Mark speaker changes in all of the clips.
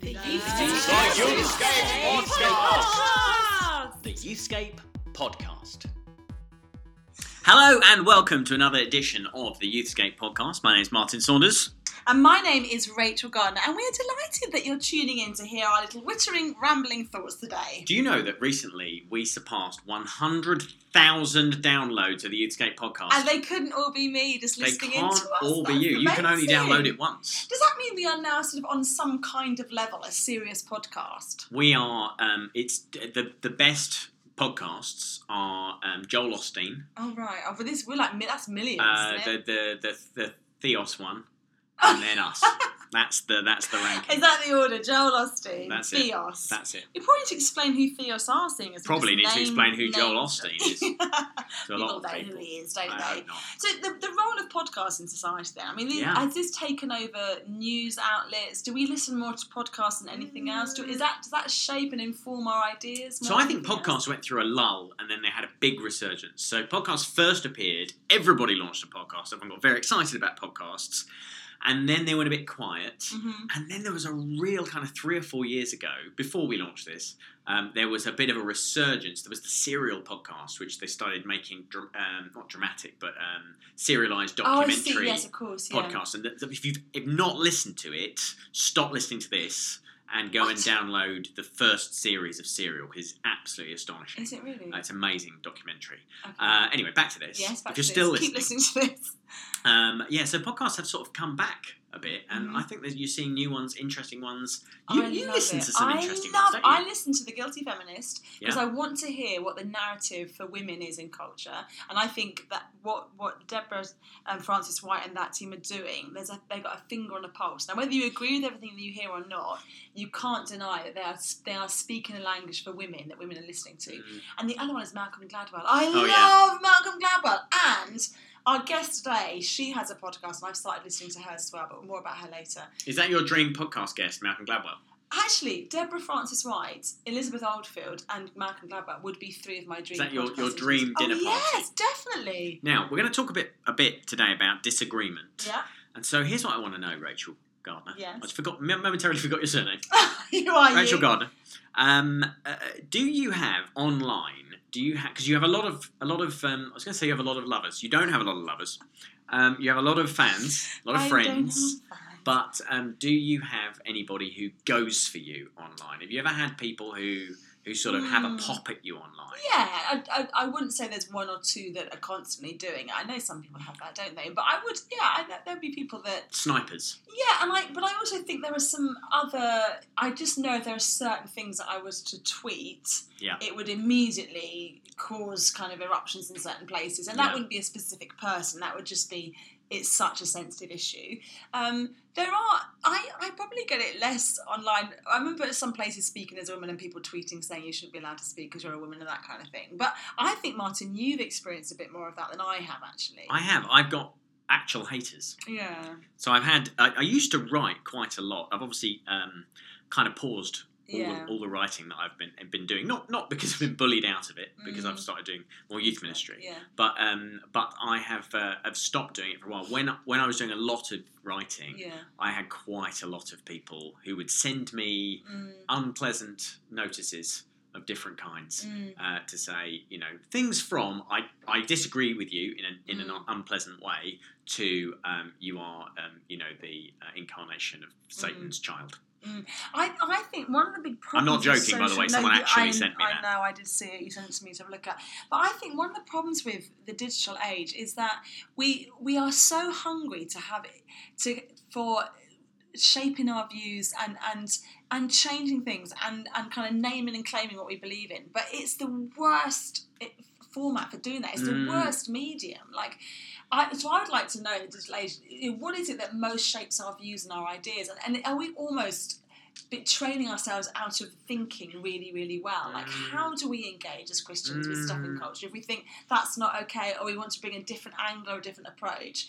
Speaker 1: The
Speaker 2: Youthscape
Speaker 1: Podcast.
Speaker 2: The Youthscape Podcast. Hello and welcome to another edition of the Youthscape Podcast. My name is Martin Saunders.
Speaker 1: And my name is Rachel Gardner, and we're delighted that you're tuning in to hear our little wittering, rambling thoughts today.
Speaker 2: Do you know that recently we surpassed 100,000 downloads of the Youthscape Podcast?
Speaker 1: And they couldn't all be me just
Speaker 2: They
Speaker 1: listening
Speaker 2: can't
Speaker 1: into us.
Speaker 2: all be
Speaker 1: That's
Speaker 2: you. You can only
Speaker 1: amazing.
Speaker 2: download it once.
Speaker 1: Does that mean we are now sort of on some kind of level, a serious podcast?
Speaker 2: We are, um, it's the, the best podcasts are um, Joel Osteen,
Speaker 1: Oh right. Oh, but this we're like that's millions.
Speaker 2: uh, the, the, the, the Theos one, and then us. That's the, that's the ranking.
Speaker 1: Is that the order? Joel Osteen,
Speaker 2: That's it.
Speaker 1: Theos.
Speaker 2: That's it.
Speaker 1: We probably need to explain who Theos are, seeing as
Speaker 2: Probably need to explain who Joel Osteen is. to a lot
Speaker 1: People
Speaker 2: of
Speaker 1: know
Speaker 2: people.
Speaker 1: who he is, don't
Speaker 2: I
Speaker 1: they? So the, the role of podcasts in society then, I mean,
Speaker 2: Yeah.
Speaker 1: has this taken over news outlets? Do we listen more to podcasts than anything mm. else? Do, is that does that shape and inform our ideas?
Speaker 2: So I think podcasts
Speaker 1: else?
Speaker 2: went through a lull and then they had a big resurgence. So podcasts first appeared, everybody launched a podcast, everyone got very excited about podcasts, and then they went a bit quiet.
Speaker 1: Mhm.
Speaker 2: And then there was a real kind of three or four years ago, before we launched this, um, there was a bit of a resurgence. There was the Serial podcast, which they started making, dr- um, not dramatic, but um, serialized
Speaker 1: Oh,
Speaker 2: documentary
Speaker 1: see. Yes, of course. Yeah.
Speaker 2: podcast. And if you've if not listened to it, stop listening to this and go and download the first series of Serial because it's absolutely astonishing.
Speaker 1: Is it really?
Speaker 2: Uh, it's an amazing documentary.
Speaker 1: Okay.
Speaker 2: Uh, anyway, back to this.
Speaker 1: yes, back
Speaker 2: if you're
Speaker 1: to
Speaker 2: still
Speaker 1: this.
Speaker 2: listening,
Speaker 1: keep listening to this.
Speaker 2: um, yeah. So podcasts have sort of come back a bit, and
Speaker 1: Mhm.
Speaker 2: I think that you're seeing new ones, interesting ones. You, you listen
Speaker 1: it.
Speaker 2: to some
Speaker 1: I
Speaker 2: interesting
Speaker 1: love,
Speaker 2: ones?
Speaker 1: I listen to the Guilty Feminist because
Speaker 2: Yeah.
Speaker 1: I want to hear what the narrative for women is in culture, and I think that what what Deborah and Frances-White and that team are doing, there's a, they got a finger on the pulse. Now, whether you agree with everything that you hear or not, you can't deny that they are they are speaking a language for women that women are listening to.
Speaker 2: Mm.
Speaker 1: And the other one is Malcolm Gladwell. I
Speaker 2: Oh,
Speaker 1: love
Speaker 2: yeah.
Speaker 1: Malcolm Gladwell. And our guest today, she has a podcast, and I've started listening to her as well, but more about her later.
Speaker 2: Is that your dream podcast guest, Malcolm Gladwell?
Speaker 1: Actually, Deborah Frances-White, Elizabeth Oldfield, and Malcolm Gladwell would be three of my dream.
Speaker 2: that your- your dream dinner
Speaker 1: oh,
Speaker 2: party?
Speaker 1: Yes, definitely.
Speaker 2: Now we're going to talk a bit a bit today about disagreement.
Speaker 1: Yeah,
Speaker 2: And so here's what I want to know, Rachel Gardner.
Speaker 1: Yes.
Speaker 2: I forgot momentarily forgot your surname.
Speaker 1: you are
Speaker 2: Rachel
Speaker 1: you.
Speaker 2: Gardner. Um, uh, do you have online? Do you have because you have a lot of a lot of? Um, I was going to say you have a lot of lovers. You don't have a lot of lovers. Um, you have a lot of fans, a lot of
Speaker 1: I
Speaker 2: friends. But um, do you have anybody who goes for you online? Have you ever had people who who sort of have a
Speaker 1: Mm.
Speaker 2: pop at you online?
Speaker 1: Yeah, I, I, I wouldn't say there's one or two that are constantly doing it. I know some people have that, don't they? But I would, yeah, I, there'd be people that
Speaker 2: Snipers.
Speaker 1: Yeah, and I but I also think there are some other. I just know there are certain things that I was to tweet,
Speaker 2: Yeah.
Speaker 1: it would immediately cause kind of eruptions in certain places, and that
Speaker 2: Yeah.
Speaker 1: wouldn't be a specific person. That would just be it's such a sensitive issue. Um, there are I I probably get it less online. I remember at some places speaking as a woman and people tweeting saying you shouldn't be allowed to speak because you're a woman and that kind of thing. But I think Martin, you've experienced a bit more of that than I have actually.
Speaker 2: I have. I've got actual haters.
Speaker 1: yeah.
Speaker 2: So I've had. I, I used to write quite a lot. I've obviously um, kind of paused all,
Speaker 1: Yeah.
Speaker 2: the, all the writing that I've been been doing. Not not because I've been bullied out of it, because
Speaker 1: Mm.
Speaker 2: I've started doing more youth ministry.
Speaker 1: Yeah.
Speaker 2: But um, but I have uh, have stopped doing it for a while. When when I was doing a lot of writing,
Speaker 1: Yeah.
Speaker 2: I had quite a lot of people who would send me
Speaker 1: Mm,
Speaker 2: unpleasant notices of different kinds.
Speaker 1: mm.
Speaker 2: Uh, to say, you know, things from I, I disagree with you in an, in an
Speaker 1: Mm.
Speaker 2: unpleasant way to um, you are, um, you know, the uh, incarnation of
Speaker 1: Mm.
Speaker 2: Satan's child.
Speaker 1: I, I think one of the big problems.
Speaker 2: I'm not
Speaker 1: with
Speaker 2: joking, by the way, someone
Speaker 1: you-
Speaker 2: actually
Speaker 1: I,
Speaker 2: sent me
Speaker 1: I
Speaker 2: that.
Speaker 1: know, I did see it. You sent it to me to have a look at. But I think one of the problems with the digital age is that we we are so hungry to have it to for shaping our views and and and changing things and and kind of naming and claiming what we believe in. But it's the worst it, format for doing that. It's the
Speaker 2: Mm.
Speaker 1: worst medium. Like. I, so I would like to know the digital age, what is it that most shapes our views and our ideas, and, and are we almost bit training ourselves out of thinking really, really well. Like,
Speaker 2: Mm.
Speaker 1: how do we engage as Christians with stuff in
Speaker 2: Mm.
Speaker 1: culture? If we think that's not okay, or we want to bring a different angle or a different approach,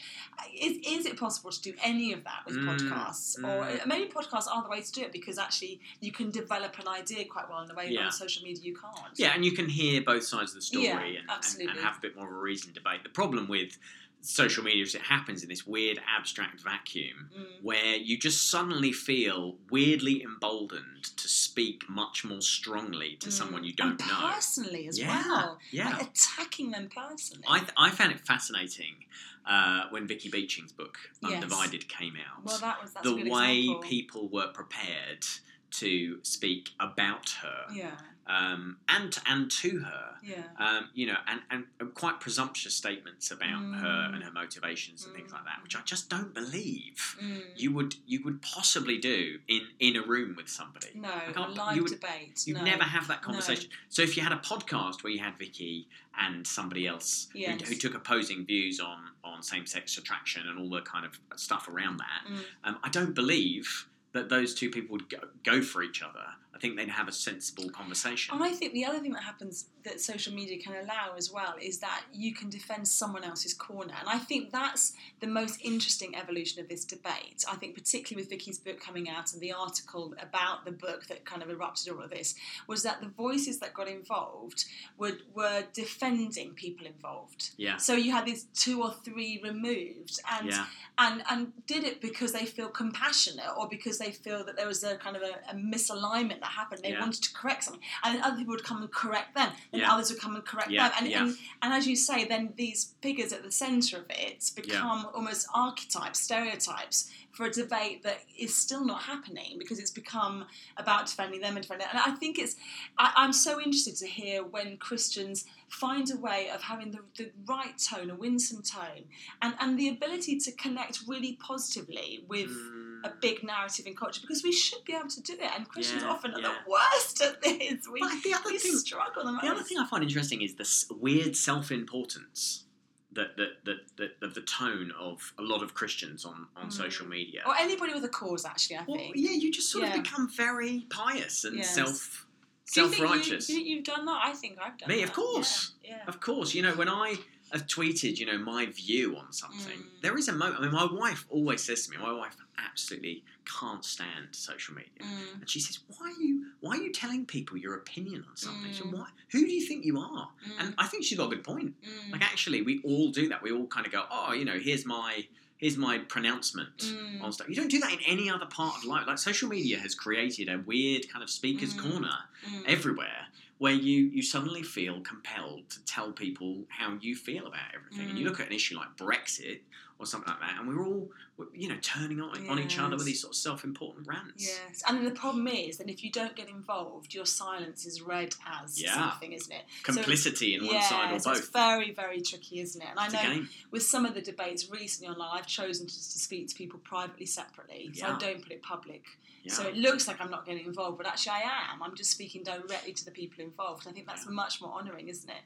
Speaker 1: is, is it possible to do any of that with
Speaker 2: Mm.
Speaker 1: podcasts? Or
Speaker 2: Mm.
Speaker 1: maybe podcasts are the way to do it because actually you can develop an idea quite well in a way
Speaker 2: Yeah.
Speaker 1: on social media you can't.
Speaker 2: Yeah, and you can hear both sides of the story
Speaker 1: Yeah,
Speaker 2: and, and, and have a bit more of a reasoned debate. The problem with social media is it happens in this weird abstract vacuum
Speaker 1: Mm.
Speaker 2: where you just suddenly feel weirdly emboldened to speak much more strongly to
Speaker 1: Mm.
Speaker 2: someone you don't
Speaker 1: and
Speaker 2: know.
Speaker 1: personally as
Speaker 2: Yeah,
Speaker 1: well.
Speaker 2: Yeah.
Speaker 1: Like attacking them personally.
Speaker 2: I, th- I found it fascinating uh, when Vicky Beeching's book
Speaker 1: Yes.
Speaker 2: Undivided came out.
Speaker 1: well, that was that's
Speaker 2: the way
Speaker 1: example.
Speaker 2: people were prepared to speak about her
Speaker 1: Yeah,
Speaker 2: um, and and to her,
Speaker 1: yeah.
Speaker 2: um, you know, and, and, and quite presumptuous statements about her
Speaker 1: Mm.
Speaker 2: and her motivations and things like that,
Speaker 1: Mm.
Speaker 2: which I just don't believe
Speaker 1: Mm.
Speaker 2: you would you would possibly do in in a room with somebody.
Speaker 1: no, a live
Speaker 2: you would-
Speaker 1: debate.
Speaker 2: You'd
Speaker 1: no.
Speaker 2: never have that
Speaker 1: No.
Speaker 2: conversation. So if you had a podcast where you had Vicky and somebody else who-
Speaker 1: Yes.
Speaker 2: who, took opposing views on, on same sex attraction and all the kind of stuff around that,
Speaker 1: Mm.
Speaker 2: um, I don't believe that those two people would go, go for each other. I think they'd have a sensible conversation.
Speaker 1: I think the other thing that happens that social media can allow as well is that you can defend someone else's corner. And I think that's the most interesting evolution of this debate. I think, particularly with Vicky's book coming out and the article about the book that kind of erupted all of this, was that the voices that got involved were, were defending people involved.
Speaker 2: yeah,
Speaker 1: So you had these two or three removed, and
Speaker 2: yeah,
Speaker 1: and and did it because they feel compassionate or because they feel that there was a kind of a, a misalignment that happened. They
Speaker 2: Yeah.
Speaker 1: wanted to correct something, and then other people would come and correct them, and
Speaker 2: Yeah.
Speaker 1: others would come and correct
Speaker 2: Yeah,
Speaker 1: them, and, and and as you say, then these figures at the centre of it become almost archetypes, stereotypes for a debate that is still not happening because it's become about defending them and defending. And I think it's I, I'm so interested to hear when Christians find a way of having the, the right tone, a winsome tone, and, and the ability to connect really positively with
Speaker 2: Mm.
Speaker 1: A big narrative in culture because we should be able to do it. And Christians
Speaker 2: Yeah,
Speaker 1: often are
Speaker 2: yeah.
Speaker 1: the worst at this. We,
Speaker 2: But the other thing-
Speaker 1: struggle the.
Speaker 2: The other thing I find interesting is this weird self-importance that that, that, that of the tone of a lot of Christians on, on
Speaker 1: Mm.
Speaker 2: social media.
Speaker 1: or anybody with a cause, actually, I
Speaker 2: Well,
Speaker 1: think.
Speaker 2: yeah, you just sort
Speaker 1: Yeah.
Speaker 2: of become very pious and
Speaker 1: Yes.
Speaker 2: self
Speaker 1: think
Speaker 2: self-righteous.
Speaker 1: You, do you think you've done that? I think I've done
Speaker 2: Me,
Speaker 1: that.
Speaker 2: of course.
Speaker 1: Yeah.
Speaker 2: Of course, you know when I have tweeted, you know, my view on something,
Speaker 1: Mm.
Speaker 2: there is a moment. I mean, my wife always says to me, my wife absolutely can't stand social media,
Speaker 1: Mm,
Speaker 2: and she says, "Why are you? Why are you telling people your opinion on something? So
Speaker 1: Mm.
Speaker 2: why? Who do you think you are?"
Speaker 1: mm,
Speaker 2: And I think she's got a good point.
Speaker 1: mm,
Speaker 2: Like actually, we all do that. We all kind of go, "Oh, you know, here's my here's my pronouncement."
Speaker 1: mm,
Speaker 2: On stuff. You don't do that in any other part of life. Like social media has created a weird kind of speaker's
Speaker 1: Mm.
Speaker 2: corner
Speaker 1: mm.
Speaker 2: everywhere where you, you suddenly feel compelled to tell people how you feel about everything. And you
Speaker 1: Mm.
Speaker 2: look at an issue like Brexit or something like that, and we're all, you know, turning on, on each other with these sort of self important rants.
Speaker 1: Yes, and the problem is that if you don't get involved, your silence is read as
Speaker 2: Yeah.
Speaker 1: something, isn't it?
Speaker 2: Complicity in one
Speaker 1: yeah,
Speaker 2: side or
Speaker 1: so
Speaker 2: both.
Speaker 1: it's very, very tricky, isn't it? And I
Speaker 2: It's a
Speaker 1: know with some of the debates recently online, I've chosen to, to speak to people privately, separately, so
Speaker 2: Yeah.
Speaker 1: I don't put it public. So it looks like I'm not getting involved, but actually I am. I'm just speaking directly to the people involved. I think that's much more honouring, isn't it?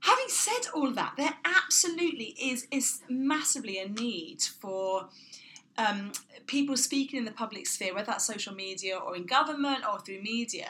Speaker 1: Having said all that, there absolutely is is massively a need for um, people speaking in the public sphere, whether that's social media or in government or through media,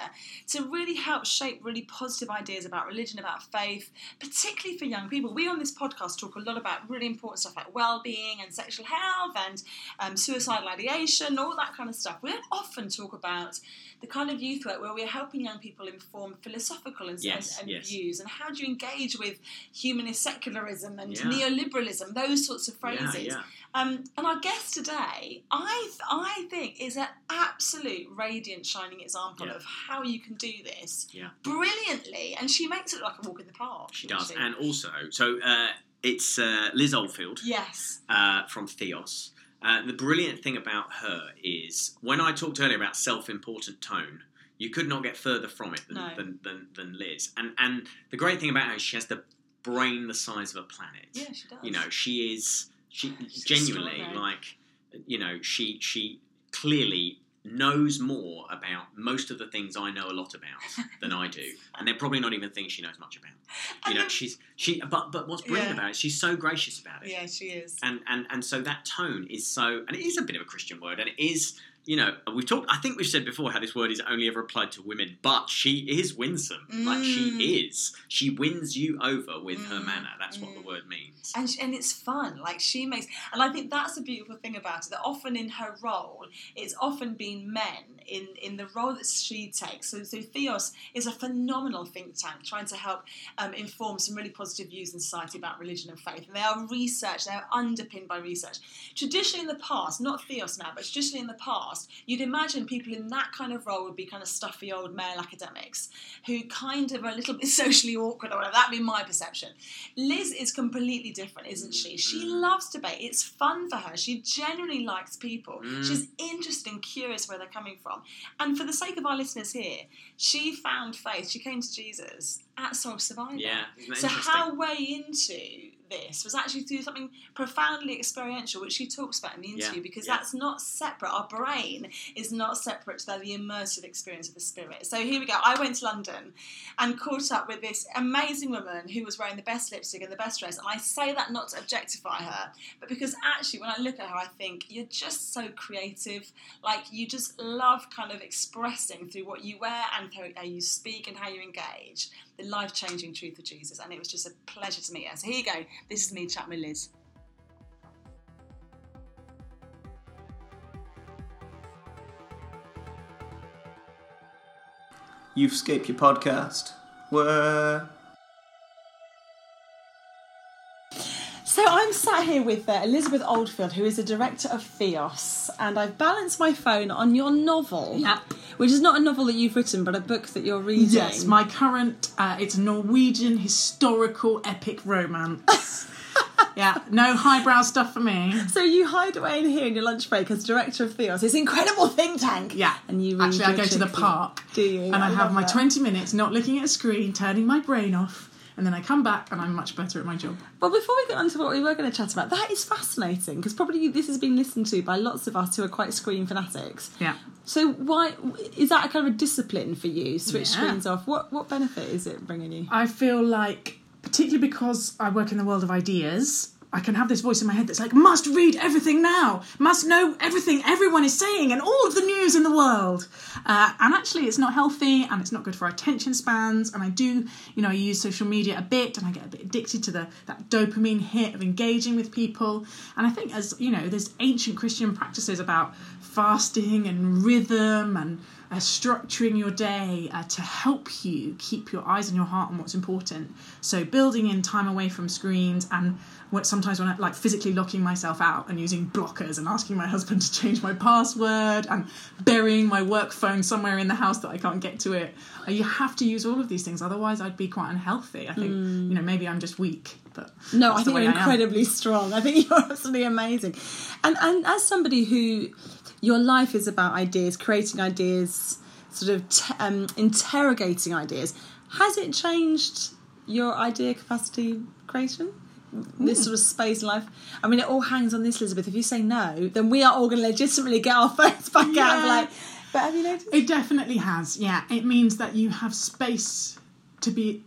Speaker 1: to really help shape really positive ideas about religion, about faith, particularly for young people. We on this podcast talk a lot about really important stuff like well-being and sexual health and um, suicidal ideation, all that kind of stuff. We don't often talk about the kind of youth work where we're helping young people inform philosophical and,
Speaker 2: Yes,
Speaker 1: and, and
Speaker 2: yes.
Speaker 1: views, and how do you engage with humanist secularism and
Speaker 2: Yeah.
Speaker 1: neoliberalism, those sorts of phrases.
Speaker 2: Yeah, yeah.
Speaker 1: Um, and our guest today, I th- I think, is an absolute radiant shining example
Speaker 2: Yeah.
Speaker 1: of how you can do this
Speaker 2: Yeah.
Speaker 1: brilliantly, and she makes it look like a walk in the park.
Speaker 2: She does. And also, so uh, it's uh, Liz Oldfield.
Speaker 1: yes,
Speaker 2: uh, from Theos. Uh, the brilliant thing about her is when I talked earlier about self-important tone, you could not get further from it than,
Speaker 1: No.
Speaker 2: than, than, than Liz. And and the great thing about her is she has the brain the size of a planet.
Speaker 1: yeah, she does.
Speaker 2: You know, she is she
Speaker 1: She's
Speaker 2: genuinely like you know she she clearly knows more about most of the things I know a lot about than I do, and they're probably not even things she knows much about. You know, she's she but but what's brilliant
Speaker 1: Yeah.
Speaker 2: about it, she's so gracious about it
Speaker 1: yeah, she is.
Speaker 2: and and and so that tone is so and it is a bit of a christian word and it is you know, we've talked. I think we've said before how this word is only ever applied to women, but she is winsome. Like she
Speaker 1: Mm.
Speaker 2: is. She wins you over with her
Speaker 1: Mm,
Speaker 2: manner. That's what the
Speaker 1: mm.
Speaker 2: word means.
Speaker 1: and, and it's fun like she makes and i think that's a beautiful thing about it that often in her role it's often been men in in the role that she takes so, so theos is a phenomenal think tank trying to help um, inform some really positive views in society about religion and faith and they are research they are underpinned by research traditionally in the past not theos now but traditionally in the past you'd imagine people in that kind of role would be kind of stuffy old male academics who kind of are a little bit socially awkward or whatever that'd be my perception Liz is completely different, isn't she? She
Speaker 2: Mm.
Speaker 1: loves debate. It's fun for her. She genuinely likes people.
Speaker 2: Mm.
Speaker 1: She's interested and curious where they're coming from. And for the sake of our listeners here, she found faith. She came to Jesus at Soul Survivor.
Speaker 2: Yeah,
Speaker 1: So how way into this was actually through something profoundly experiential, which she talks about in the interview,
Speaker 2: Yeah,
Speaker 1: because
Speaker 2: yeah.
Speaker 1: that's not separate. Our brain is not separate to the immersive experience of the spirit. So here we go. I went to London and caught up with this amazing woman who was wearing the best lipstick and the best dress. And I say that not to objectify her, but because actually, when I look at her, I think you're just so creative. Like you just love kind of expressing through what you wear and how how you speak and how you engage the life changing truth of Jesus. And it was just a pleasure to meet her. So here you go. This is me chatting with Liz.
Speaker 3: You've escaped your podcast. What?
Speaker 1: I'm sat here with uh, Elizabeth Oldfield, who is a director of Theos, and I've balanced my phone on your novel,
Speaker 4: Yeah.
Speaker 1: which is not a novel that you've written, but a book that you're reading.
Speaker 4: Yes, my current uh, it's a Norwegian historical epic romance. yeah, no highbrow stuff for me.
Speaker 1: So you hide away in here in your lunch break as director of Theos, this incredible think tank.
Speaker 4: Yeah,
Speaker 1: and you read
Speaker 4: actually I go to the park.
Speaker 1: Do you?
Speaker 4: And I, have my
Speaker 1: that.
Speaker 4: twenty minutes not looking at a screen, turning my brain off, and then I come back and I'm much better at my job.
Speaker 1: Well, before we get on to what we were going to chat about, that is fascinating because probably this has been listened to by lots of us who are quite screen fanatics.
Speaker 4: Yeah.
Speaker 1: So why is that a kind of a discipline for you? Switch
Speaker 4: Yeah.
Speaker 1: screens off. What what benefit is it bringing you?
Speaker 4: I feel like, particularly because I work in the world of ideas, I can have this voice in my head that's like, must read everything now, must know everything everyone is saying and all of the news in the world. Uh, and actually, it's not healthy and it's not good for our attention spans. And I do, you know, I use social media a bit and I get a bit addicted to the that dopamine hit of engaging with people. And I think, as you know, there's ancient Christian practices about fasting and rhythm and uh, structuring your day uh, to help you keep your eyes and your heart on what's important. So building in time away from screens and sometimes when I like physically locking myself out and using blockers and asking my husband to change my password and burying my work phone somewhere in the house that I can't get to it. Uh, you have to use all of these things, otherwise I'd be quite unhealthy. I think you know maybe I'm just weak, but
Speaker 1: No, I think you're
Speaker 4: I am.
Speaker 1: incredibly strong. I think you're absolutely amazing. And and as somebody who your life is about ideas, creating ideas, sort of t- um, interrogating ideas, has it changed your idea capacity creation? This sort of space in life. I mean, it all hangs on this, Elizabeth. If you say no, then we are all going to legitimately get our phones back out. And be like, but have you noticed?
Speaker 4: It definitely has. Yeah, it means that you have space to be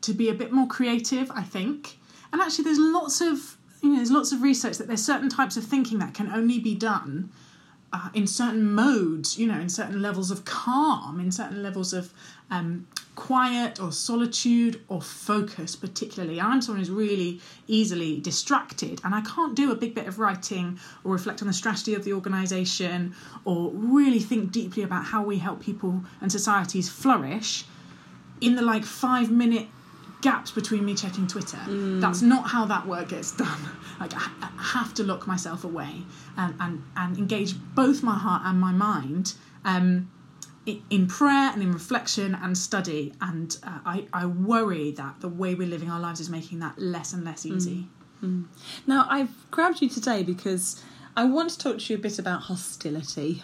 Speaker 4: to be a bit more creative. I think, and actually, there's lots of you know, there's lots of research that there's certain types of thinking that can only be done uh, in certain modes. You know, in certain levels of calm, in certain levels of um, quiet or solitude or focus. Particularly, I'm someone who's really easily distracted, and I can't do a big bit of writing or reflect on the strategy of the organisation or really think deeply about how we help people and societies flourish in the like five minute gaps between me checking Twitter. That's not how that work gets done. Like I, have to lock myself away and, and, and engage both my heart and my mind um, in prayer and in reflection and study. And uh, I, I worry that the way we're living our lives is making that less and less easy.
Speaker 1: Now, I've grabbed you today because I want to talk to you a bit about hostility.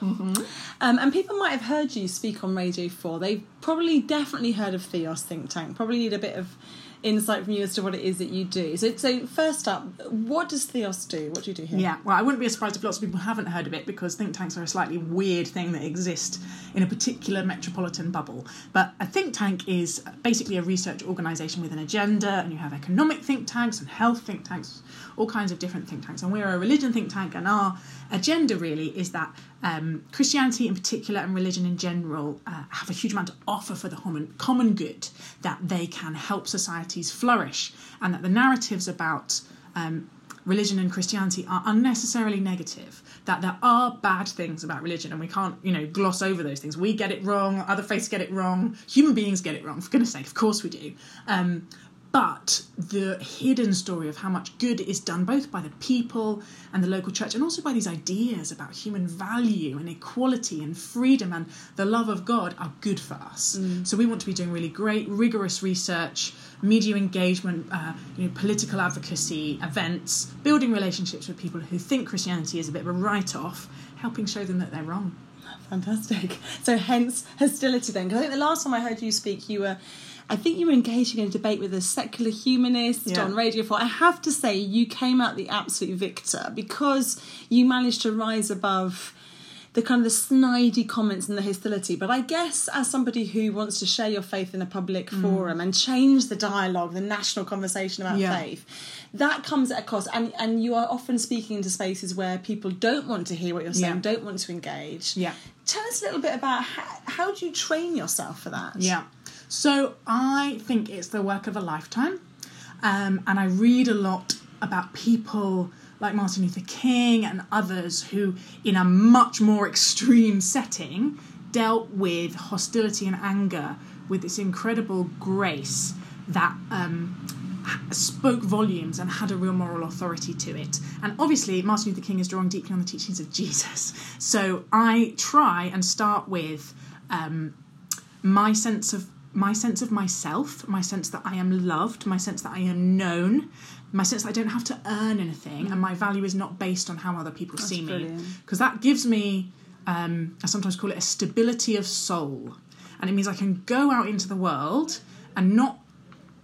Speaker 1: Um, and people might have heard you speak on Radio 4. They've probably definitely heard of Theos Think Tank, probably need a bit of insight from you as to what it is that you do. So, so first up, what does Theos do? What do you do here?
Speaker 4: Yeah, well, I wouldn't be surprised if lots of people haven't heard of it because think tanks are a slightly weird thing that exist in a particular metropolitan bubble. But a think tank is basically a research organisation with an agenda, and you have economic think tanks and health think tanks, all kinds of different think tanks. And we're a religion think tank, and our agenda really is that um, Christianity in particular and religion in general uh, have a huge amount to offer for the common, good, that they can help societies flourish, and that the narratives about um, religion and Christianity are unnecessarily negative. That there are bad things about religion, and we can't, you know, gloss over those things. We get it wrong. Other faiths get it wrong. Human beings get it wrong. For goodness' sake, of course we do. Um, but the hidden story of how much good is done both by the people and the local church and also by these ideas about human value and equality and freedom and the love of God are good for us. So we want to be doing really great, rigorous research, media engagement, uh, you know, political advocacy, events, building relationships with people who think Christianity is a bit of a write-off, helping show them that they're wrong.
Speaker 5: Fantastic. So, hence hostility then. Because I think the last time I heard you speak, you were, I think you were engaging in a debate with a secular humanist
Speaker 4: Yeah.
Speaker 5: on Radio 4. I have to say, you came out the absolute victor because you managed to rise above the kind of the snidey comments and the hostility. But I guess as somebody who wants to share your faith in a public forum and change the dialogue, the national conversation about
Speaker 4: Yeah.
Speaker 5: faith, that comes at a cost. And and you are often speaking into spaces where people don't want to hear what you're saying,
Speaker 4: Yeah.
Speaker 5: don't want to engage.
Speaker 4: Yeah.
Speaker 5: Tell us a little bit about how, how do you train yourself for that?
Speaker 4: Yeah. So I think it's the work of a lifetime. Um, and I read a lot about people like Martin Luther King and others who, in a much more extreme setting, dealt with hostility and anger with this incredible grace that um, spoke volumes and had a real moral authority to it. And obviously, Martin Luther King is drawing deeply on the teachings of Jesus. So I try and start with um, my sense of my sense of myself, my sense that I am loved, my sense that I am known, my sense that I don't have to earn anything, and my value is not based on how other people see me. Because that gives me, um, I sometimes call it a stability of soul, and it means I can go out into the world and not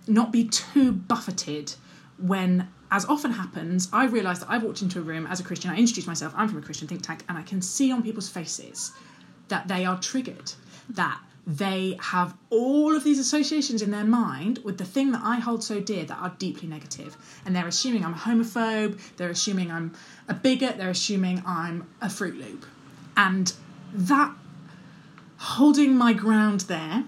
Speaker 4: not be too buffeted when as often happens i realise that i've walked into a room as a christian i introduce myself i'm from a christian think tank and i can see on people's faces that they are triggered that they have all of these associations in their mind with the thing that i hold so dear that are deeply negative and they're assuming i'm a homophobe they're assuming i'm a bigot they're assuming i'm a fruit loop and that holding my ground there.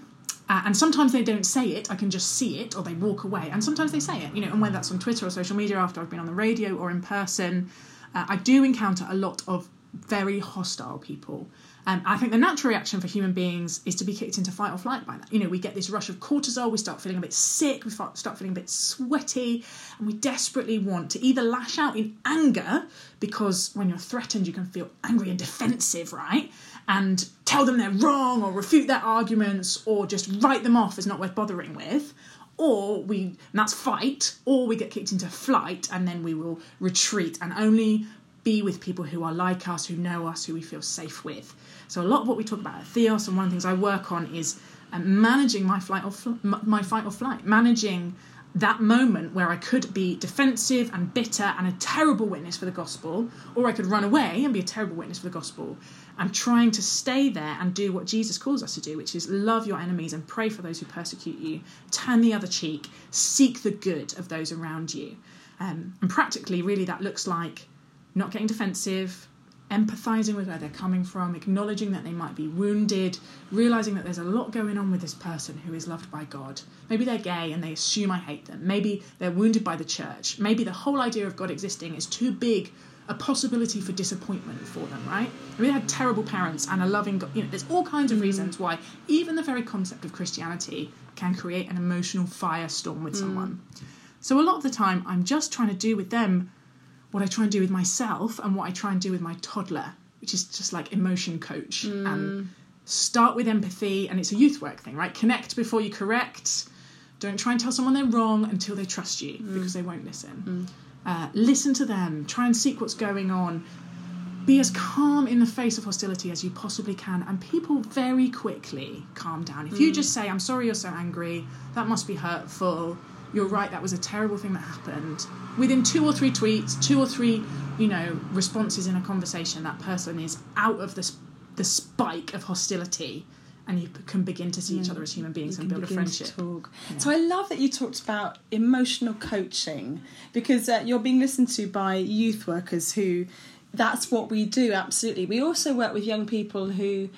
Speaker 4: Uh, and sometimes they don't say it, I can just see it, or they walk away. And sometimes they say it, you know, and whether that's on Twitter or social media after I've been on the radio or in person, uh, I do encounter a lot of very hostile people. Um, I think the natural reaction for human beings is to be kicked into fight or flight by that. You know, we get this rush of cortisol, we start feeling a bit sick, we start feeling a bit sweaty, and we desperately want to either lash out in anger, because when you're threatened, you can feel angry and defensive, right? And tell them they're wrong or refute their arguments or just write them off as not worth bothering with. Or we, that's fight, or we get kicked into flight and then we will retreat and only be with people who are like us, who know us, who we feel safe with. So a lot of what we talk about at Theos, and one of the things I work on is um, managing my flight or fl- my fight or flight, managing that moment where I could be defensive and bitter and a terrible witness for the gospel, or I could run away and be a terrible witness for the gospel. I'm trying to stay there and do what Jesus calls us to do, which is love your enemies and pray for those who persecute you, turn the other cheek, seek the good of those around you. Um, and practically, really, that looks like not getting defensive, empathizing with where they're coming from, acknowledging that they might be wounded, realizing that there's a lot going on with this person who is loved by God. Maybe they're gay and they assume I hate them. Maybe they're wounded by the church. Maybe the whole idea of God existing is too big a possibility for disappointment for them, right? Maybe they had terrible parents and a loving God. You know, there's all kinds of mm. reasons why even the very concept of Christianity can create an emotional firestorm with mm. someone. So a lot of the time, I'm just trying to do with them what I try and do with myself and what I try and do with my toddler, which is just like emotion coach and mm. start with empathy. And it's a youth work thing, right? Connect before you correct. Don't try and tell someone they're wrong until they trust you mm. because they won't listen. Mm. Uh, listen to them, try and seek what's going on. Be as calm in the face of hostility as you possibly can, and people very quickly calm down. If you just say, I'm sorry you're so angry, that must be hurtful, you're right, that was a terrible thing that happened. Within two or three tweets, two or three, you know, responses in a conversation, that person is out of the, the spike of hostility, and you can begin to see each other as human beings and
Speaker 5: can
Speaker 4: build a friendship.
Speaker 5: talk. So I love that you talked about emotional coaching because uh, you're being listened to by youth workers who that's what we do absolutely we also work with young people who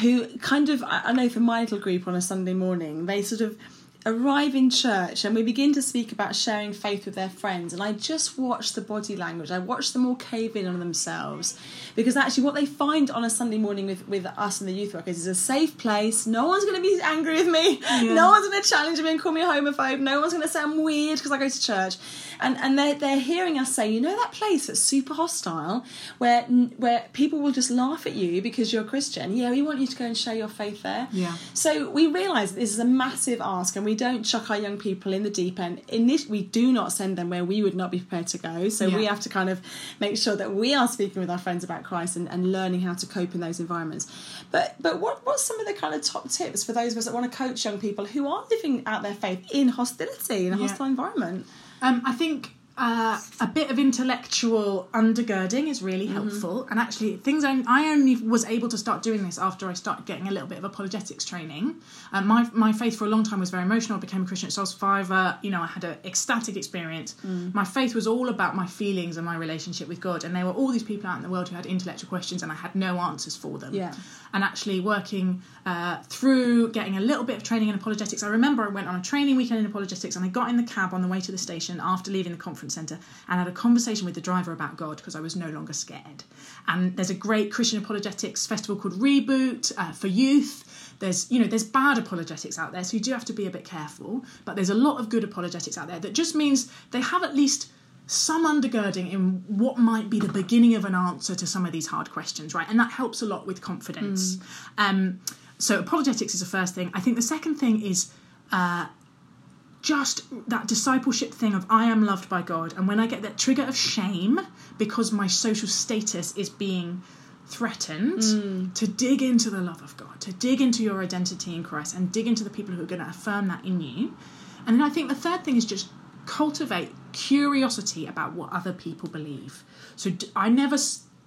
Speaker 5: who kind of I know for my little group on a sunday morning they sort of arrive in church and we begin to speak about sharing faith with their friends. And i just watch the body language. I watch them all cave in on themselves. Because actually what they find on a sunday morning with, with us and the youth workers is a safe place. No one's going to be angry with me. No one's going to challenge me and call me a homophobe. No one's going to say i'm weird because i go to church. And and they're, they're hearing us say you know that place that's super hostile where where people will just laugh at you because you're a christian? Yeah we want you to go and share your faith there.
Speaker 4: Yeah.
Speaker 5: so we realise this is a massive ask, and we don't chuck our young people in the deep end. In this, we do not send them where we would not be prepared to go. So we have to kind of make sure that we are speaking with our friends about Christ and, and learning how to cope in those environments. But but what what's some of the kind of top tips for those of us that want to coach young people who are living out their faith in hostility in a
Speaker 4: Yeah.
Speaker 5: hostile environment?
Speaker 4: Um, I think uh, a bit of intellectual undergirding is really
Speaker 5: Mm-hmm.
Speaker 4: helpful. And actually, things I, I only was able to start doing this after I started getting a little bit of apologetics training. Um, my my faith for a long time was very emotional. I became a Christian at Soul Survivor. You know, I had an ecstatic experience.
Speaker 5: Mm.
Speaker 4: My faith was all about my feelings and my relationship with God. And there were all these people out in the world who had intellectual questions, and I had no answers for them
Speaker 5: Yeah.
Speaker 4: and actually working uh, through getting a little bit of training in apologetics. I remember I went on a training weekend in apologetics and I got in the cab on the way to the station after leaving the conference centre and had a conversation with the driver about God because I was no longer scared. And there's a great Christian apologetics festival called Reboot uh, for youth. There's you know there's bad apologetics out there, so you do have to be a bit careful. But there's a lot of good apologetics out there that just means they have at least some undergirding in what might be the beginning of an answer to some of these hard questions, right? And that helps a lot with confidence. Um, so apologetics is the first thing. I think the second thing is uh, just that discipleship thing of I am loved by God, and when I get that trigger of shame because my social status is being threatened, mm. to dig into the love of God, to dig into your identity in Christ, and dig into the people who are going to affirm that in you. And then I think the third thing is just cultivate curiosity about what other people believe. So I never,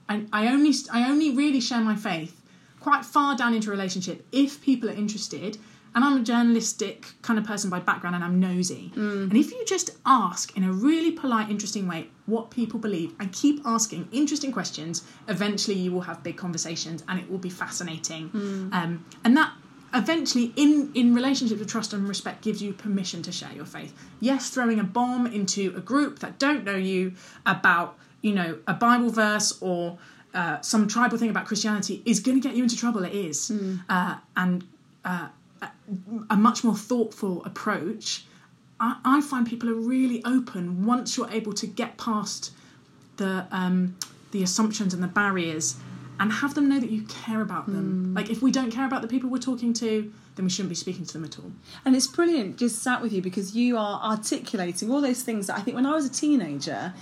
Speaker 4: I, I only, I only really share my faith quite far down into a relationship if people are interested. And I'm a journalistic kind of person by background, and I'm nosy. And if you just ask in a really polite, interesting way what people believe, and keep asking interesting questions, eventually you will have big conversations, and it will be fascinating. Um, and that eventually in in relationships of trust and respect gives you permission to share your faith. Yes throwing a bomb into a group that don't know you about you know a bible verse or uh, some tribal thing about christianity is going to get you into trouble it is. Uh, and uh, a, much more thoughtful approach I, I find people are really open once you're able to get past the um, the assumptions and the barriers and have them know that you care about them. Like if we don't care about the people we're talking to, then we shouldn't be speaking to them at all.
Speaker 5: And it's brilliant just sat with you because you are articulating all those things that I think when I was a teenager,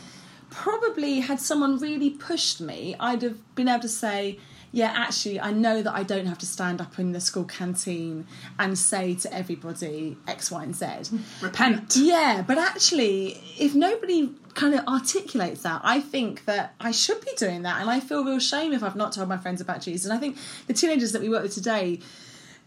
Speaker 5: probably had someone really pushed me, I'd have been able to say, yeah, actually, I know that I don't have to stand up in the school canteen and say to everybody X, Y, and Z.
Speaker 4: Repent.
Speaker 5: Yeah, but actually, if nobody kind of articulates that, I think that I should be doing that, and I feel real shame if I've not told my friends about Jesus. And I think the teenagers that we work with today,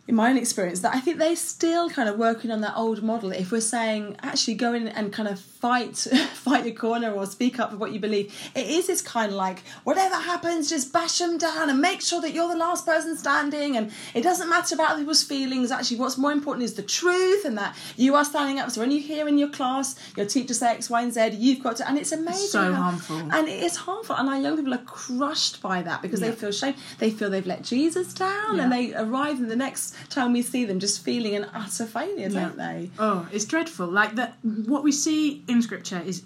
Speaker 5: in my own experience, that I think they're still kind of working on that old model. If we're saying actually go in and kind of fight, fight your corner or speak up for what you believe, it is this kind of like whatever happens, just bash them down and make sure that you're the last person standing, and it doesn't matter about other people's feelings. Actually, what's more important is the truth and that you are standing up. So when you hear in your class your teacher say X, Y, and Z, you've got to, and it's amazing.
Speaker 4: So
Speaker 5: how-
Speaker 4: harmful.
Speaker 5: and it is harmful, and our young people are crushed by that because they feel shame. They feel they've let Jesus down, and they arrive in the next time we see them just feeling an utter failure, don't they?
Speaker 4: Oh, it's dreadful. Like that. What we see in Scripture is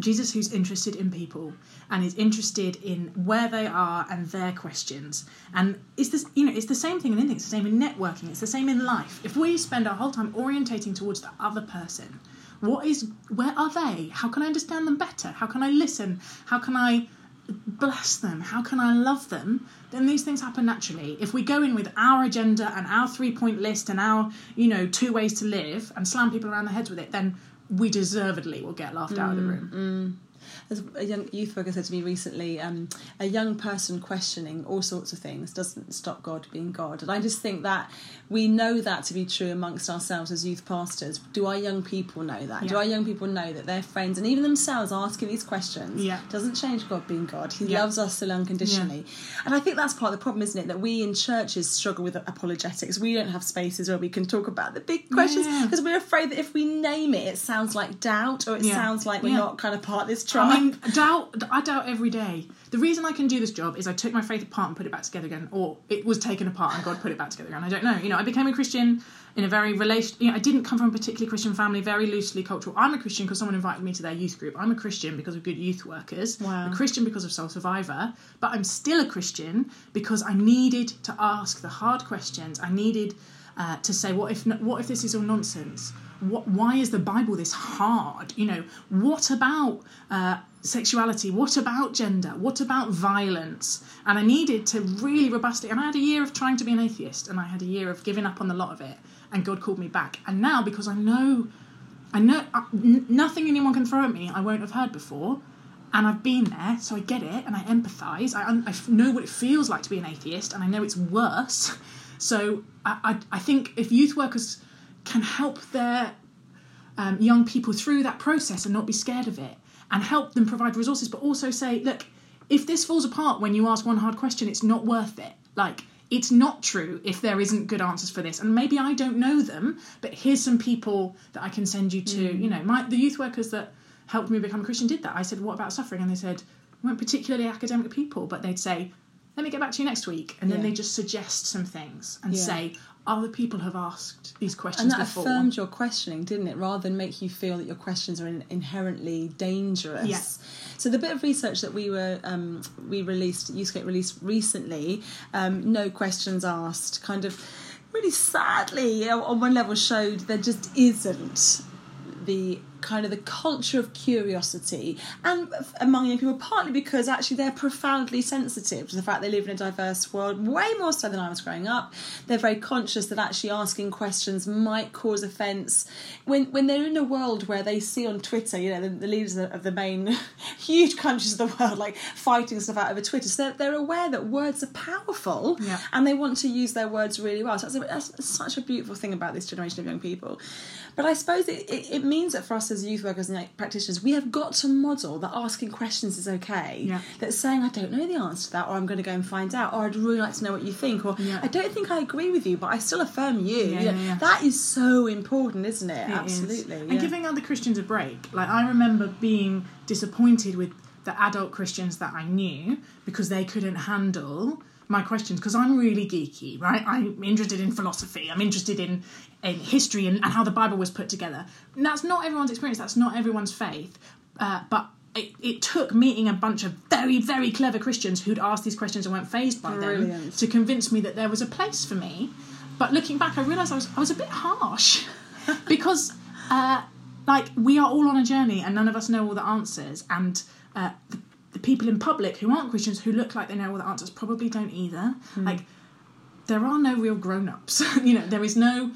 Speaker 4: Jesus, who's interested in people and is interested in where they are and their questions. And it's this, you know, it's the same thing in anything. It's the same in networking. It's the same in life. If we spend our whole time orientating towards the other person, what is, where are they? How can I understand them better? How can I listen? How can I bless them? How can I love them? Then these things happen naturally. If we go in with our agenda and our three point list and our, you know, two ways to live and slam people around the heads with it, then we deservedly will get laughed out of the mm, room. Mm.
Speaker 5: As a young youth worker said to me recently, um, a young person questioning all sorts of things doesn't stop God being God. And I just think that we know that to be true amongst ourselves as youth pastors. Do our young people know that? Do our young people know that their friends and even themselves asking these questions
Speaker 4: Yeah.
Speaker 5: doesn't change God being God? He
Speaker 4: Yeah.
Speaker 5: loves us still unconditionally. And I think that's part of the problem, isn't it? That we in churches struggle with apologetics. We don't have spaces where we can talk about the big questions
Speaker 4: Yeah.
Speaker 5: because we're afraid that if we name it, it sounds like doubt or it
Speaker 4: Yeah.
Speaker 5: sounds like we're
Speaker 4: Yeah.
Speaker 5: not kind of part of this
Speaker 4: I mean, doubt. I doubt every day. The reason I can do this job is I took my faith apart and put it back together again, or it was taken apart and God put it back together again. I don't know. You know, I became a Christian in a very relation. You know, I didn't come from a particularly Christian family, very loosely cultural. I'm a Christian because someone invited me to their youth group. I'm a Christian because of good youth workers.
Speaker 5: Wow.
Speaker 4: I'm a Christian because of Soul Survivor. But I'm still a Christian because I needed to ask the hard questions. I needed uh, to say, what if what if this is all nonsense? What, why is the Bible this hard? You know, what about uh, sexuality? What about gender? What about violence? And I needed to really robustly. And I had a year of trying to be an atheist, and I had a year of giving up on a lot of it. And God called me back. And now, because I know, I know uh, n- nothing anyone can throw at me, I won't have heard before. And I've been there, so I get it, and I empathise. I, I know what it feels like to be an atheist, and I know it's worse. So I, I, I think if youth workers can help their um, young people through that process and not be scared of it and help them provide resources, but also say, look, if this falls apart when you ask one hard question, it's not worth it. Like, it's not true if there isn't good answers for this. And maybe I don't know them, but here's some people that I can send you to. You know, my the youth workers that helped me become a Christian did that. I said, what about suffering? And they said, weren't particularly academic people, but they'd say, let me get back to you next week. And then
Speaker 5: Yeah.
Speaker 4: they just suggest some things and
Speaker 5: Yeah.
Speaker 4: say, other people have asked these questions and
Speaker 5: that
Speaker 4: before.
Speaker 5: affirmed your questioning, didn't it? Rather than make you feel that your questions are in, inherently dangerous.
Speaker 4: Yeah.
Speaker 5: So the bit of research that we were um, we released, Youthscape released recently, um, no questions asked, kind of really sadly uh, on one level showed there just isn't the kind of the culture of curiosity and among young people partly because actually they're profoundly sensitive to the fact they live in a diverse world way more so than I was growing up they're very conscious that actually asking questions might cause offence when when they're in a world where they see on Twitter you know the, the leaders of the main huge countries of the world like fighting stuff out over Twitter so they're, they're aware that words are powerful
Speaker 4: Yeah.
Speaker 5: and they want to use their words really well. So that's, a, that's such a beautiful thing about this generation of young people. But I suppose it, it, it means that for us as youth workers and practitioners, we have got to model that asking questions is okay.
Speaker 4: Yeah.
Speaker 5: That saying I don't know the answer to that, or I'm going to go and find out, or I'd really like to know what you think, or
Speaker 4: Yeah.
Speaker 5: I don't think I agree with you, but I still affirm you.
Speaker 4: Yeah,
Speaker 5: You know,
Speaker 4: yeah.
Speaker 5: That is so important, isn't it?
Speaker 4: It is.
Speaker 5: Absolutely.
Speaker 4: And
Speaker 5: yeah.
Speaker 4: giving other Christians a break. Like I remember being disappointed with the adult Christians that I knew because they couldn't handle my questions because I'm really geeky, right? I'm interested in philosophy. I'm interested in in history and, and how the Bible was put together. And that's not everyone's experience. That's not everyone's faith. Uh, but it, it took meeting a bunch of very, very clever Christians who'd asked these questions and weren't phased by them to convince me that there was a place for me. But looking back, I realised I was I was a bit harsh because, uh, like, we are all on a journey and none of us know all the answers. And uh, the, the people in public who aren't Christians who look like they know all the answers probably don't either. Hmm. Like, there are no real grown ups. you know, there is no.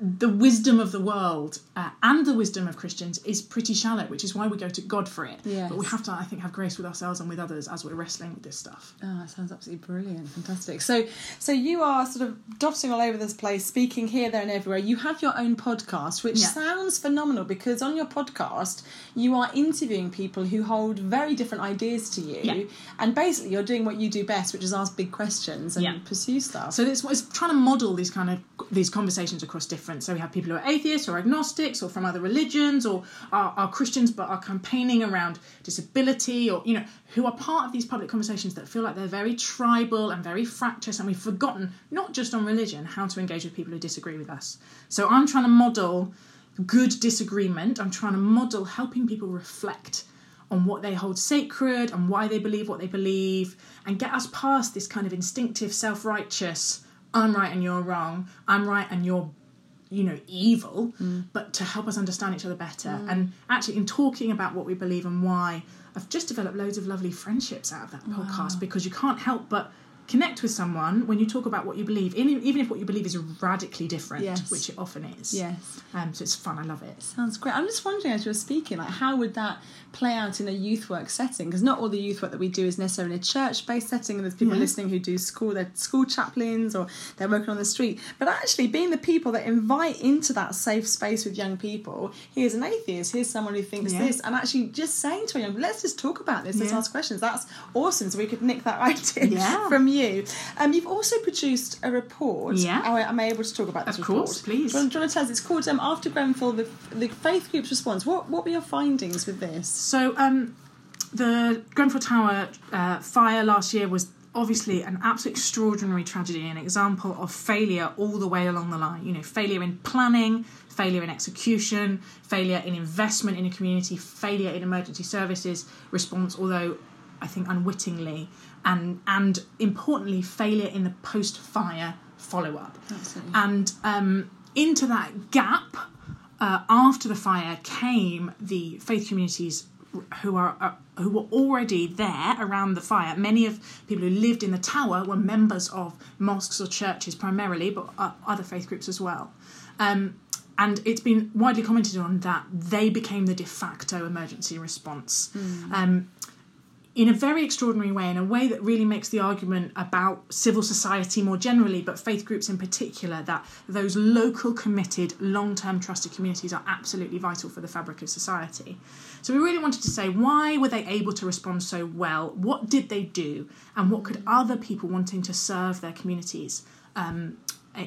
Speaker 4: The wisdom of the world uh, and the wisdom of Christians is pretty shallow, which is why we go to God for it.
Speaker 5: Yes.
Speaker 4: But we have to, I think, have grace with ourselves and with others as we're wrestling with this stuff.
Speaker 5: Oh, that sounds absolutely brilliant, fantastic. So, so you are sort of dotting all over this place, speaking here, there, and everywhere. You have your own podcast, which
Speaker 4: Yeah.
Speaker 5: sounds phenomenal because on your podcast you are interviewing people who hold very different ideas to you,
Speaker 4: Yeah.
Speaker 5: and basically you're doing what you do best, which is ask big questions and
Speaker 4: Yeah.
Speaker 5: pursue stuff.
Speaker 4: So it's, it's trying to model these kind of these conversations across different. So we have people who are atheists or agnostics or from other religions or are, are Christians but are campaigning around disability or you know who are part of these public conversations that feel like they're very tribal and very fractious and we've forgotten not just on religion how to engage with people who disagree with us. So I'm trying to model good disagreement. I'm trying to model helping people reflect on what they hold sacred and why they believe what they believe and get us past this kind of instinctive self-righteous i'm right and you're wrong i'm right and you're you know evil but to help us understand each other better. Mm. And actually in talking about what we believe and why i've just developed loads of lovely friendships out of that podcast because you can't help but connect with someone when you talk about what you believe, even if what you believe is radically different,
Speaker 5: Yes.
Speaker 4: which it often is.
Speaker 5: Yes.
Speaker 4: Um, so it's fun. I love it.
Speaker 5: Sounds great. I'm just wondering as you were speaking, like how would that play out in a youth work setting? Because not all the youth work that we do is necessarily in a church-based setting, and there's people
Speaker 4: Yeah.
Speaker 5: listening who do school, they're school chaplains or they're working on the street. But actually, being the people that invite into that safe space with young people, here's an atheist, here's someone who thinks
Speaker 4: Yeah.
Speaker 5: this, and actually just saying to a young, let's just talk about this, let's
Speaker 4: Yeah.
Speaker 5: ask questions. That's awesome. So we could nick that idea from you. Um, you've also produced a report.
Speaker 4: Yeah.
Speaker 5: Am I- Am I able to talk about this
Speaker 4: Of
Speaker 5: report?
Speaker 4: course, please.
Speaker 5: You want- do you want to tell us? It's called um, After Grenfell, the, the faith group's response. What what were your findings with this?
Speaker 4: So um, the Grenfell Tower uh, fire last year was obviously an absolute extraordinary tragedy, an example of failure all the way along the line. You know, failure in planning, failure in execution, failure in investment in a community, failure in emergency services response, although I think unwittingly, and and importantly, failure in the post-fire follow-up. And um, into that gap, uh, after the fire, came the faith communities who are uh, who were already there around the fire. Many of people who lived in the tower were members of mosques or churches primarily, but uh, other faith groups as well. Um, and it's been widely commented on that they became the de facto emergency response. Um, in a very extraordinary way, in a way that really makes the argument about civil society more generally, but faith groups in particular, that those local, committed, long term trusted communities are absolutely vital for the fabric of society. So we really wanted to say why were they able to respond so well? What did they do? And what could other people wanting to serve their communities um,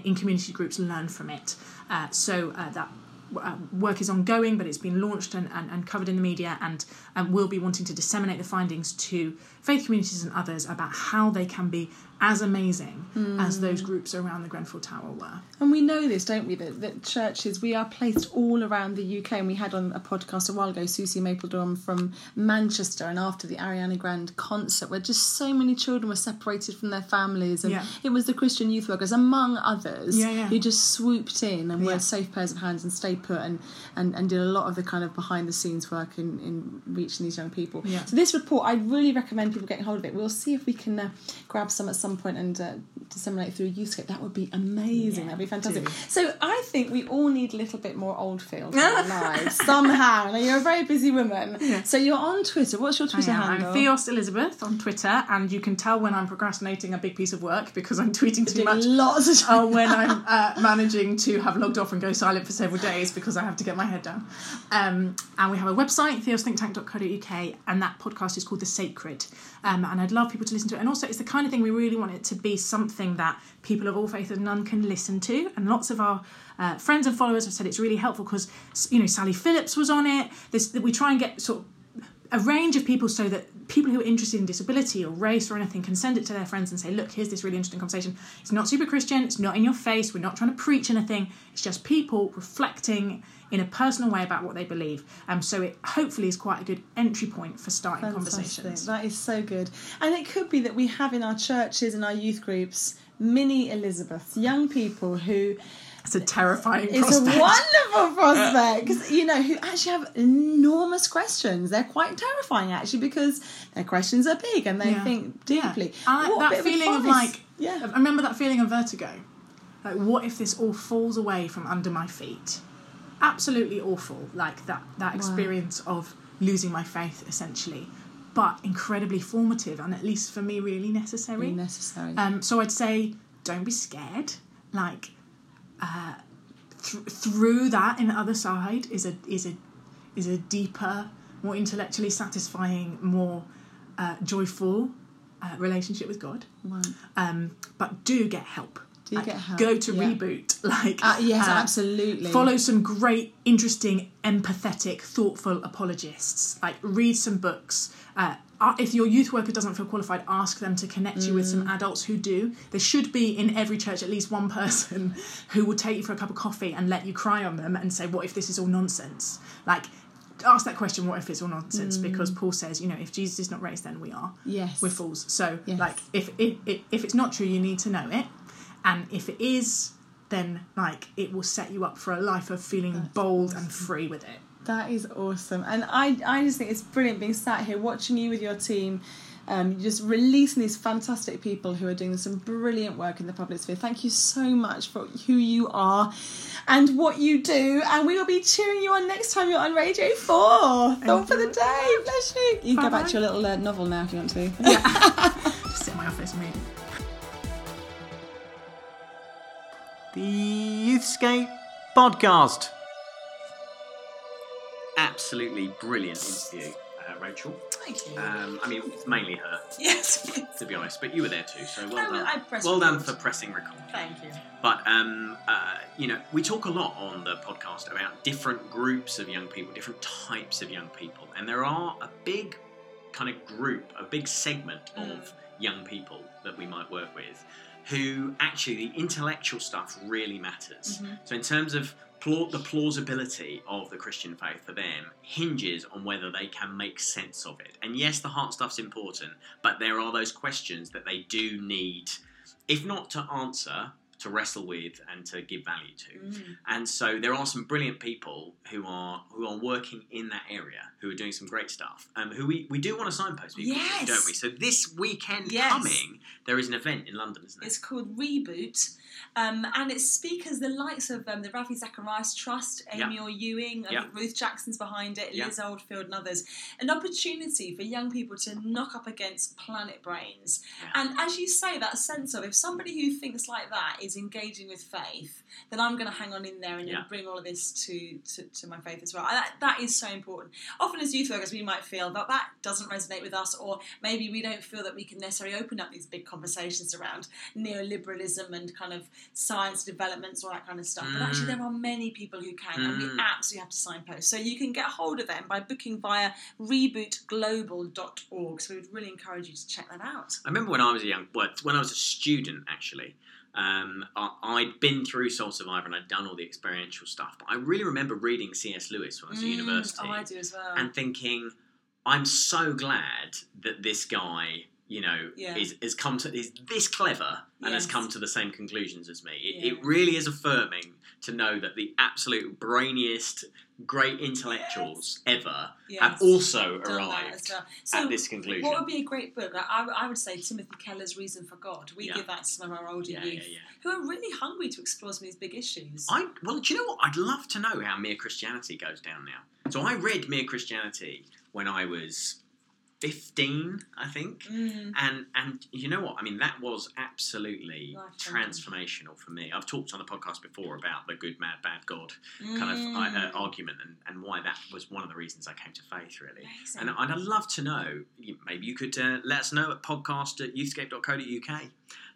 Speaker 4: in community groups learn from it? Uh, so uh, that uh, work is ongoing, but it's been launched and, and, and covered in the media, and, and we'll be wanting to disseminate the findings to faith communities and others about how they can be as amazing as hmm. those groups around the Grenfell Tower were.
Speaker 5: And we know this, don't we? That, that churches, we are placed all around the UK. And we had on a podcast a while ago Susie Mapledoram from Manchester, and after the Ariana Grande concert, where just so many children were separated from their families. And
Speaker 4: Yeah.
Speaker 5: it was the Christian youth workers, among others,
Speaker 4: Yeah, yeah.
Speaker 5: who just swooped in and were safe pairs of hands and stayed put and, and, and did a lot of the kind of behind the scenes work in, in reaching these young people. So, this report, I really recommend people getting hold of it. We'll see if we can uh, grab some at some point and uh, disseminate through Youthscape. That would be amazing.
Speaker 4: Yeah,
Speaker 5: That'd be fantastic.
Speaker 4: do.
Speaker 5: So I think we all need a little bit more Oldfield in our lives somehow. Now you're a very busy woman, so you're on Twitter. What's your Twitter handle?
Speaker 4: I'm Theos Elizabeth on Twitter, and you can tell when I'm procrastinating a big piece of work because I'm tweeting too much.
Speaker 5: lots of
Speaker 4: or when I'm uh, managing to have logged off and go silent for several days because I have to get my head down. Um, and we have a website, theosthinktank.co.uk, and that podcast is called The Sacred. Um, and I'd love people to listen to it. And also, it's the kind of thing we really want it to be something that people of all faiths and none can listen to. And lots of our uh, friends and followers have said it's really helpful because, you know, Sally Phillips was on it. There's, we try and get sort of a range of people so that people who are interested in disability or race or anything can send it to their friends and say, look, here's this really interesting conversation. It's not super Christian, it's not in your face, we're not trying to preach anything, it's just people reflecting in a personal way about what they believe. Um, so it hopefully is quite a good entry point for starting
Speaker 5: Fantastic.
Speaker 4: conversations.
Speaker 5: That is so good. And it could be that we have in our churches and our youth groups mini Elizabeths, young people who
Speaker 4: It's a terrifying prospect.
Speaker 5: It's
Speaker 4: prospect.
Speaker 5: a wonderful prospect you know who actually have enormous questions. They're quite terrifying actually because their questions are big and they
Speaker 4: Yeah.
Speaker 5: think
Speaker 4: Yeah.
Speaker 5: deeply.
Speaker 4: I
Speaker 5: What
Speaker 4: that feeling of
Speaker 5: advice?
Speaker 4: like,
Speaker 5: yeah,
Speaker 4: I remember that feeling of vertigo. Like, what if this all falls away from under my feet? Absolutely awful. Like that that experience of losing my faith, essentially, but incredibly formative and at least for me, really necessary.
Speaker 5: really necessary.
Speaker 4: Um, so I'd say, don't be scared. Like, uh, th- through that and the other side is a is a is a deeper, more intellectually satisfying, more uh, joyful uh, relationship with God.
Speaker 5: Right.
Speaker 4: Um, but do get help.
Speaker 5: Do
Speaker 4: Like,
Speaker 5: get help,
Speaker 4: Go to
Speaker 5: yeah.
Speaker 4: reboot. Like
Speaker 5: Uh, yes,
Speaker 4: uh,
Speaker 5: absolutely.
Speaker 4: Follow some great, interesting, empathetic, thoughtful apologists. Like read some books. Uh, if your youth worker doesn't feel qualified, ask them to connect you with some
Speaker 5: Mm.
Speaker 4: adults who do. There should be in every church at least one person who will take you for a cup of coffee and let you cry on them and say, "What if this is all nonsense?" Like. Ask that question, what if it's all nonsense?
Speaker 5: Mm.
Speaker 4: Because Paul says, you know, if Jesus is not raised, then we are
Speaker 5: Yes.
Speaker 4: we're fools. So,
Speaker 5: Yes.
Speaker 4: like, if it if it's not true, you need to know it, and if it is, then like it will set you up for a life of feeling bold and free with it.
Speaker 5: That is awesome, and I I just think it's brilliant being sat here watching you with your team. Um, just releasing these fantastic people who are doing some brilliant work in the public sphere. Thank you so much for who you are and what you do. And we will be cheering you on next time you're on Radio 4. Thought for the day. Bless you. You can go back to your little uh, novel now if you want to.
Speaker 4: Just sit in my office and
Speaker 3: The Youthscape Podcast.
Speaker 2: Absolutely brilliant interview, uh, Rachel.
Speaker 1: Thank you.
Speaker 2: Um, I mean, it's mainly her,
Speaker 1: yes.
Speaker 2: to be honest, but you were there too, so well
Speaker 1: I was-
Speaker 2: done.
Speaker 1: I pressed
Speaker 2: well done
Speaker 1: record.
Speaker 2: for pressing record.
Speaker 1: Thank you.
Speaker 2: But um, uh, you know, we talk a lot on the podcast about different groups of young people, different types of young people, and there are a big kind of group, a big segment
Speaker 1: Mm.
Speaker 2: of young people that we might work with, who actually the intellectual stuff really matters.
Speaker 1: Mhm.
Speaker 2: So in terms of plau- the plausibility of the Christian faith for them hinges on whether they can make sense of it. And yes, the heart stuff's important, but there are those questions that they do need, if not to answer, to wrestle with and to give value to.
Speaker 1: Mm.
Speaker 2: And so there are some brilliant people who are who are working in that area, who are doing some great stuff, um, who we, we do want to signpost people, to,
Speaker 1: Yes.
Speaker 2: don't we? So this weekend
Speaker 1: Yes.
Speaker 2: coming, there is an event in London, isn't it?
Speaker 1: It's called Reboot, um, and it's speakers the likes of um, the Ravi Zacharias Trust. Amy Orr Ewing, think Ruth Jackson's behind it,
Speaker 2: Yeah.
Speaker 1: Liz Oldfield, and others. An opportunity for young people to knock up against planet brains.
Speaker 2: Yeah.
Speaker 1: And as you say, that sense of if somebody who thinks like that is engaging with faith, then I'm going to hang on in there and
Speaker 2: Yeah.
Speaker 1: bring all of this to, to, to my faith as well. And that, that is so important. Often as youth workers, we might feel that that doesn't resonate with us, or maybe we don't feel that we can necessarily open up these big conversations around neoliberalism and kind of science developments, all that kind of stuff. But actually,
Speaker 2: Mm.
Speaker 1: there are many people who can, and we
Speaker 2: Mm.
Speaker 1: absolutely have to signpost. So you can get hold of them by booking via rebootglobal.org. So we would really encourage you to check that out.
Speaker 2: I remember when I was a young, well, when I was a student actually, um, I, I'd been through Soul Survivor and I'd done all the experiential stuff. But I really remember reading C.S. Lewis when I was at
Speaker 1: Mm,
Speaker 2: university
Speaker 1: Oh, I do as well.
Speaker 2: and thinking, I'm so glad that this guy, you know,
Speaker 1: Yeah.
Speaker 2: is has come to is this clever and has come to the same conclusions as me. It,
Speaker 1: Yeah.
Speaker 2: it really is affirming to know that the absolute brainiest, great intellectuals ever
Speaker 1: Yes.
Speaker 2: have also
Speaker 1: Done
Speaker 2: arrived
Speaker 1: well. So
Speaker 2: at this conclusion.
Speaker 1: What would be a great book? I, I would- I would say Timothy Keller's Reason for God. We
Speaker 2: Yeah.
Speaker 1: give that to some of our older
Speaker 2: Yeah,
Speaker 1: youth
Speaker 2: yeah.
Speaker 1: who are really hungry to explore some of these big issues.
Speaker 2: I well, do you know what? I'd love to know how Mere Christianity goes down now. So I read Mere Christianity when I was fifteen, I think,
Speaker 1: Mm,
Speaker 2: and and you know what? I mean, that was absolutely transformational for me. I've talked on the podcast before about the good, mad, bad God kind of uh, uh,
Speaker 1: mm.
Speaker 2: argument and, and why that was one of the reasons I came to faith, really.
Speaker 1: Amazing.
Speaker 2: And, and I'd love to know, maybe you could uh, let us know at podcast at youthscape.co.uk.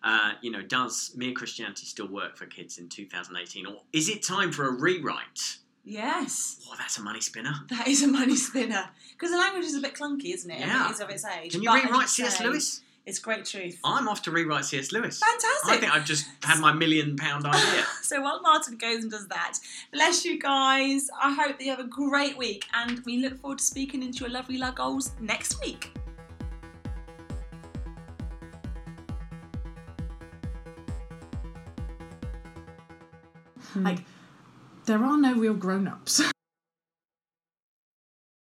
Speaker 2: Uh, you know, does Mere Christianity still work for kids in 2018? Or is it time for a rewrite?
Speaker 1: Yes,
Speaker 2: Oh, that's a money spinner.
Speaker 1: that is a money spinner because the language is a bit clunky, isn't it?
Speaker 2: Yeah.
Speaker 1: It is of its age.
Speaker 2: Can you
Speaker 1: But as
Speaker 2: rewrite C.S.
Speaker 1: say,
Speaker 2: Lewis?
Speaker 1: It's great truth.
Speaker 2: I'm off to rewrite C.S. Lewis.
Speaker 1: Fantastic.
Speaker 2: I think I've just had my million pound idea.
Speaker 1: So while Martin goes and does that, bless you guys. I hope that you have a great week, and we look forward to speaking into your lovely luggles next week. Hmm.
Speaker 4: Like, there are no real grown ups.